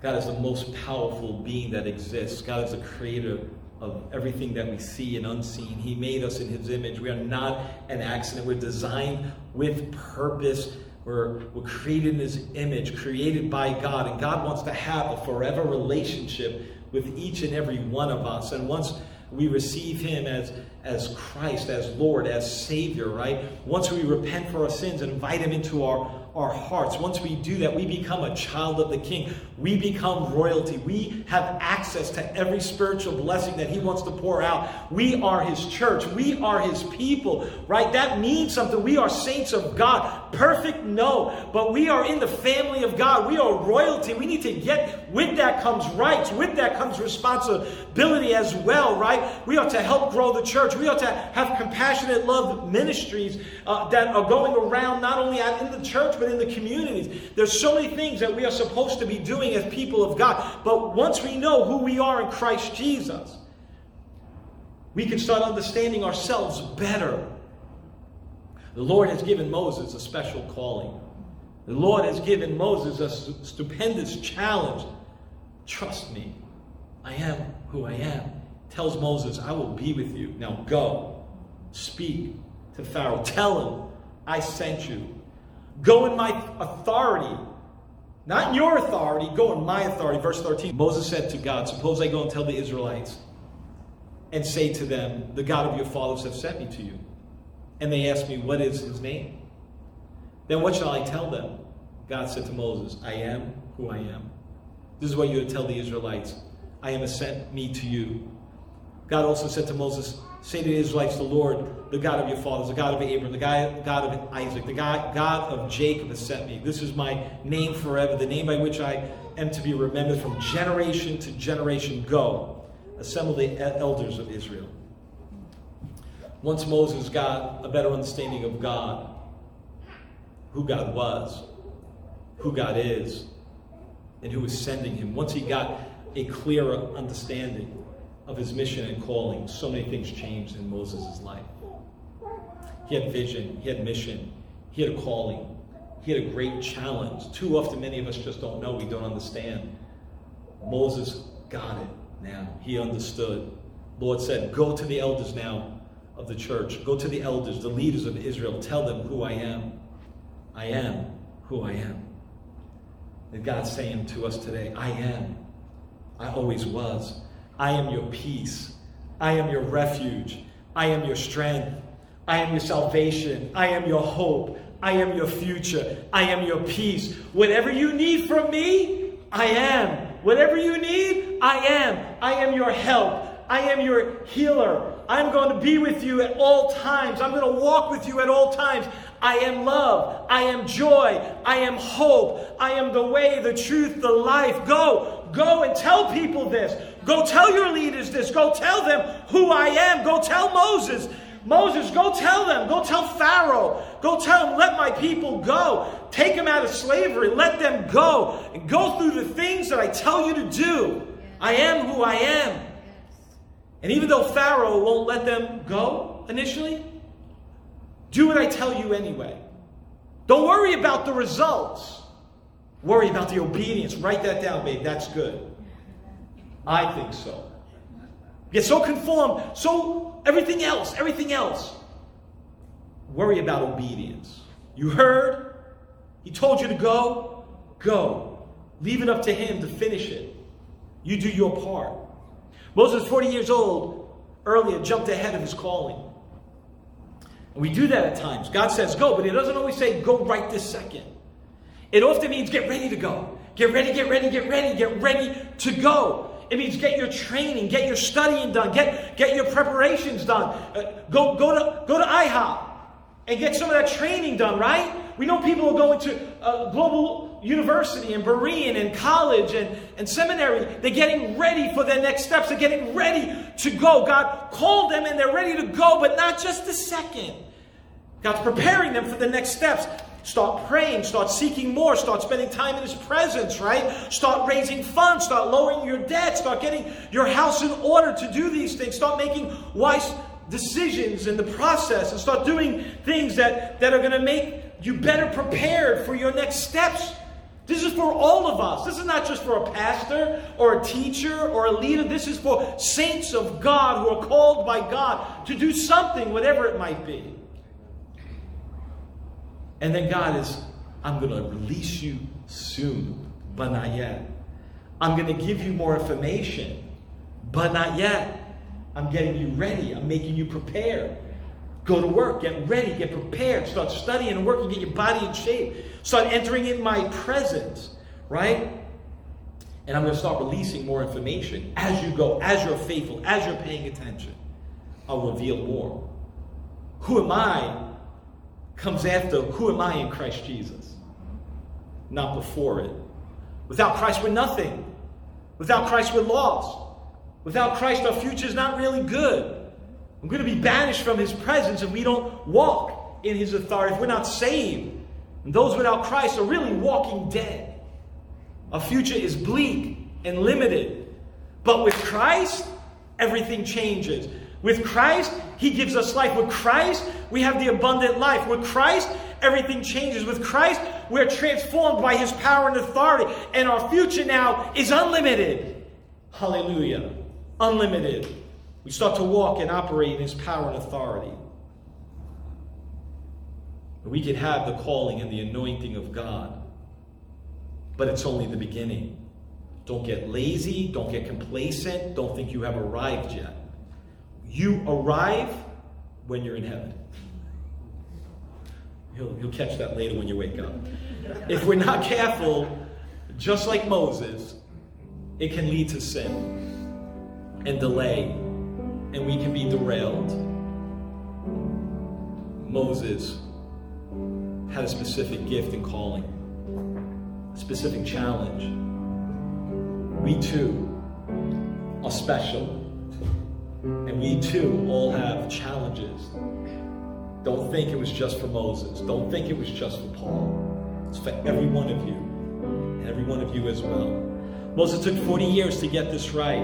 God is the most powerful being that exists. God is the creator of everything that we see and unseen. He made us in His image. We are not an accident. We're designed with purpose. We're, we're created in His image, created by God. And God wants to have a forever relationship with each and every one of us. And once we receive Him as, as Christ, as Lord, as Savior, right? Once we repent for our sins and invite Him into our, our hearts, once we do that, we become a child of the King. We become royalty. We have access to every spiritual blessing that He wants to pour out. We are His church. We are His people, right? That means something. We are saints of God. Perfect? No. But we are in the family of God. We are royalty. We need to get, with that comes rights. With that comes responsibility as well, right? We are to help grow the church. We are to have compassionate love ministries uh, that are going around not only in the church, but in the communities. There's so many things that we are supposed to be doing as people of God. But once we know who we are in Christ Jesus, we can start understanding ourselves better. The Lord has given Moses a special calling. The Lord has given Moses a stupendous challenge. Trust me, I am who I am. Tells Moses, I will be with you. Now go, speak to Pharaoh. Tell him, I sent you. Go in my authority not in your authority, go in my authority. Verse 13 Moses said to God, Suppose I go and tell the Israelites and say to them, The God of your fathers have sent me to you. And they ask me, What is his name? Then what shall I tell them? God said to Moses, I am who I am. This is what you tell the Israelites I am sent me to you. God also said to Moses, Say to the Israelites, the Lord, the God of your fathers, the God of Abraham, the God, of Isaac, the God, God of Jacob has sent me. This is my name forever, the name by which I am to be remembered from generation to generation. Go, assemble the elders of Israel. Once Moses got a better understanding of God, who God was, who God is, and who was sending him, once he got a clearer understanding, of his mission and calling, so many things changed in Moses' life. He had vision, he had mission, he had a calling, he had a great challenge. Too often, many of us just don't know, we don't understand. Moses got it now. He understood. Lord said, Go to the elders now of the church, go to the elders, the leaders of Israel, tell them who I am. I am who I am. And God's saying to us today, I am. I always was. I am your peace. I am your refuge. I am your strength. I am your salvation. I am your hope. I am your future. I am your peace. Whatever you need from me, I am. Whatever you need, I am. I am your help. I am your healer. I'm going to be with you at all times. I'm going to walk with you at all times. I am love. I am joy. I am hope. I am the way, the truth, the life. Go, go and tell people this. Go tell your leaders this. Go tell them who I am. Go tell Moses. Moses, go tell them. Go tell Pharaoh. Go tell them, let my people go. Take them out of slavery. Let them go. And go through the things that I tell you to do. I am who I am. And even though Pharaoh won't let them go initially, do what I tell you anyway. Don't worry about the results. Worry about the obedience. Write that down, babe. That's good. I think so. Get so conformed, so everything else, everything else. Worry about obedience. You heard? He told you to go? Go. Leave it up to him to finish it. You do your part. Moses, 40 years old, earlier jumped ahead of his calling. And we do that at times. God says go, but He doesn't always say go right this second. It often means get ready to go. Get ready, get ready, get ready, get ready to go. It means get your training, get your studying done, get, get your preparations done. Uh, go, go, to, go to IHOP and get some of that training done, right? We know people are going to uh, global university and Berean and college and, and seminary. They're getting ready for their next steps. They're getting ready to go. God called them and they're ready to go, but not just a second. God's preparing them for the next steps. Start praying, start seeking more, start spending time in His presence, right? Start raising funds, start lowering your debt, start getting your house in order to do these things, start making wise decisions in the process, and start doing things that, that are going to make you better prepared for your next steps. This is for all of us. This is not just for a pastor or a teacher or a leader. This is for saints of God who are called by God to do something, whatever it might be. And then God is, I'm going to release you soon, but not yet. I'm going to give you more information, but not yet. I'm getting you ready. I'm making you prepare. Go to work, get ready, get prepared, start studying and working, get your body in shape. Start entering in my presence, right? And I'm going to start releasing more information as you go, as you're faithful, as you're paying attention. I'll reveal more. Who am I comes after who am I in Christ Jesus, not before it. Without Christ, we're nothing. Without Christ, we're lost. Without Christ, our future is not really good. We're going to be banished from his presence if we don't walk in his authority, if we're not saved. And those without Christ are really walking dead. Our future is bleak and limited. But with Christ, everything changes. With Christ, He gives us life. With Christ, we have the abundant life. With Christ, everything changes. With Christ, we're transformed by His power and authority. And our future now is unlimited. Hallelujah. Unlimited. We start to walk and operate in His power and authority. We can have the calling and the anointing of God. But it's only the beginning. Don't get lazy. Don't get complacent. Don't think you have arrived yet. You arrive when you're in heaven. You'll, you'll catch that later when you wake up. If we're not careful, just like Moses, it can lead to sin and delay, and we can be derailed. Moses had a specific gift and calling, a specific challenge. We too are special. And we too all have challenges. Don't think it was just for Moses. Don't think it was just for Paul. It's for every one of you. And every one of you as well. Moses took 40 years to get this right.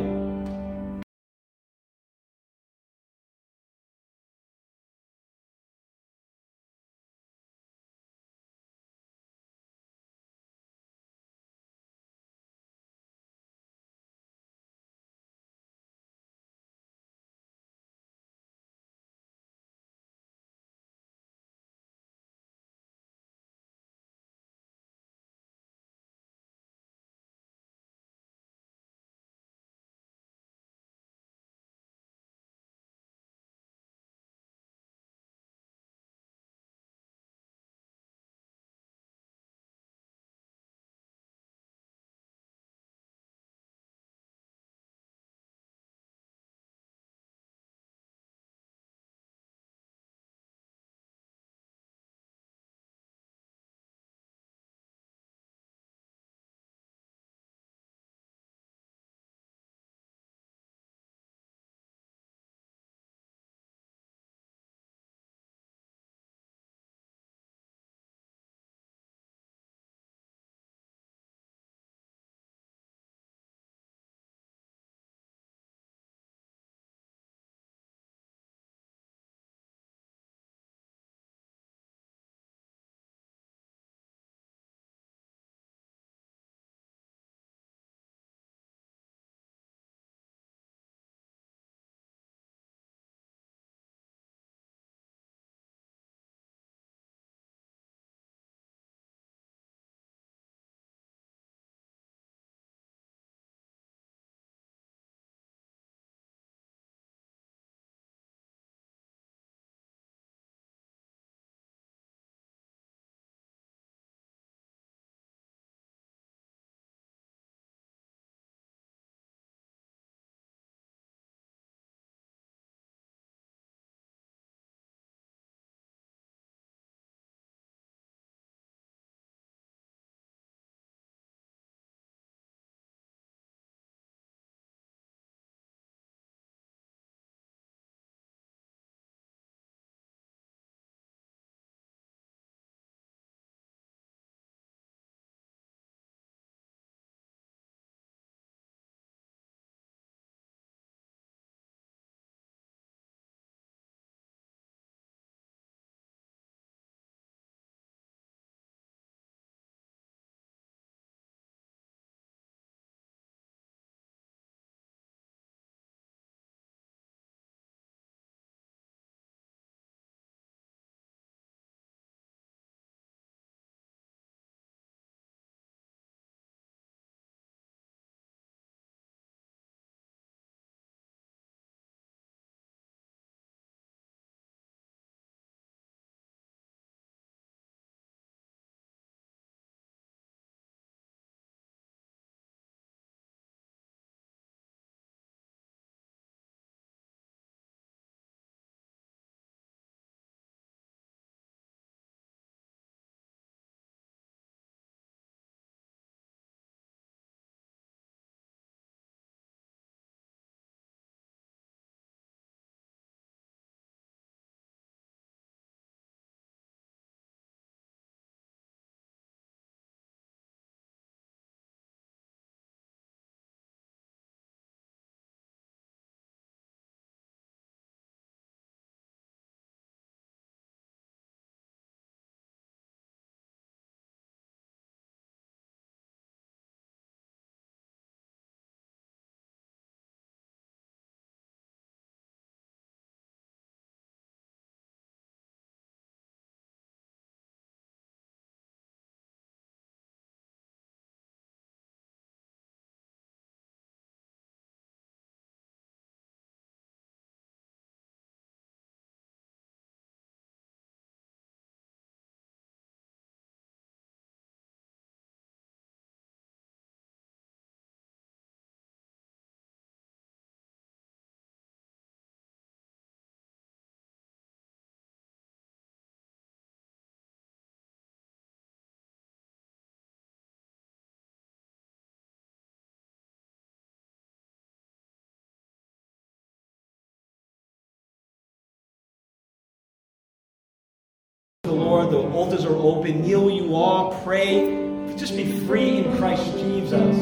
the Lord. The altars are open. Kneel you all. Pray. Just be free in Christ Jesus.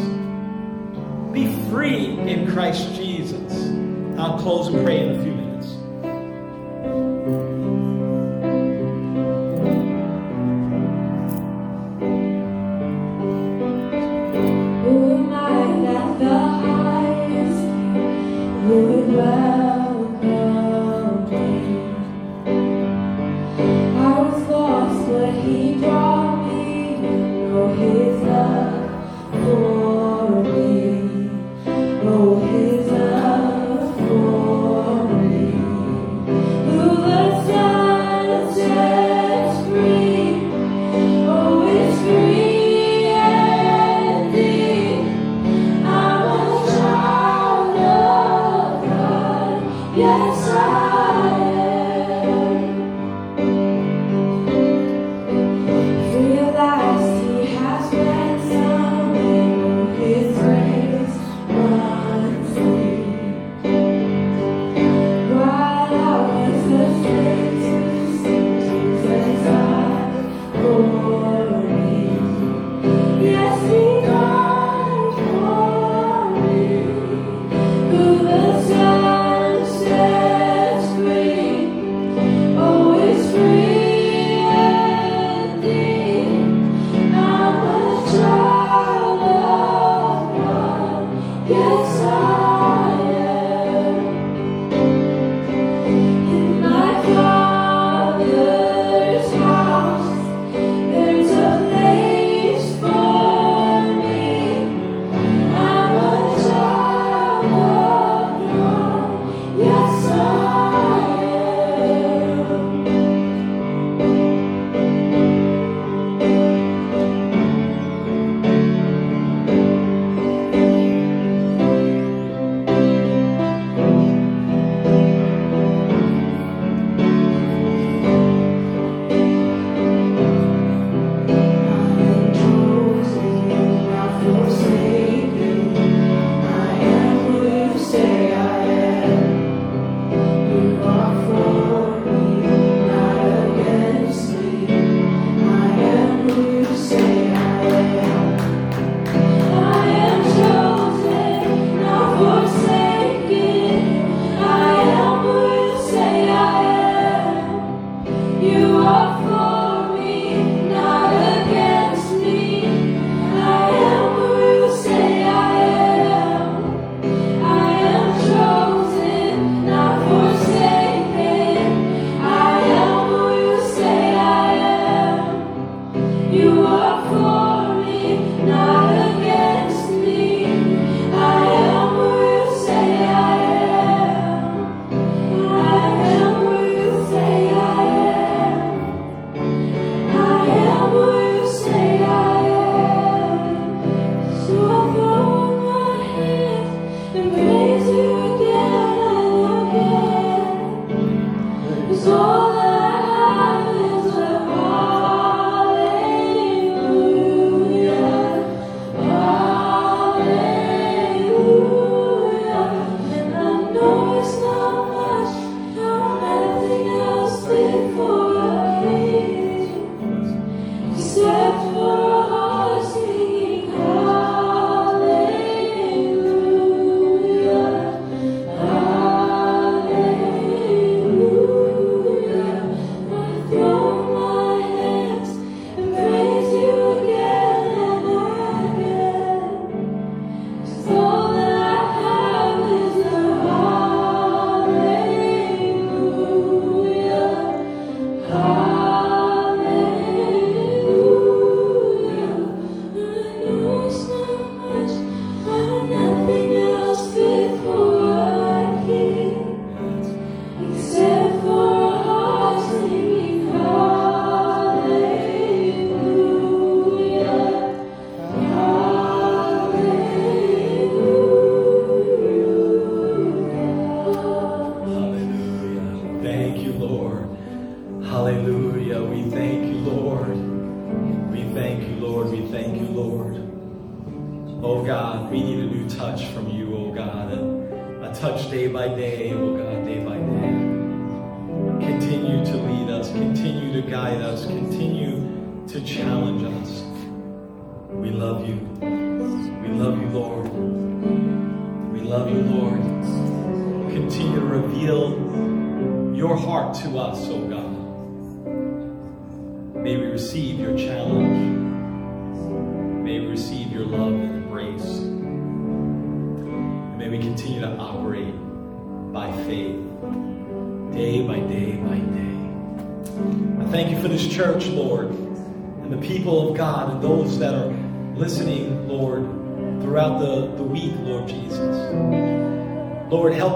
Be free in Christ Jesus. I'll close and pray in a few minutes.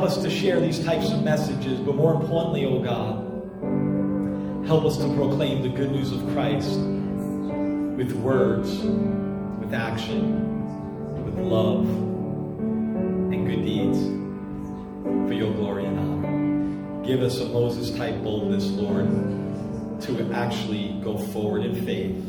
Help us to share these types of messages, but more importantly, oh God, help us to proclaim the good news of Christ with words, with action, with love, and good deeds for your glory and honor. Give us a Moses type boldness, Lord, to actually go forward in faith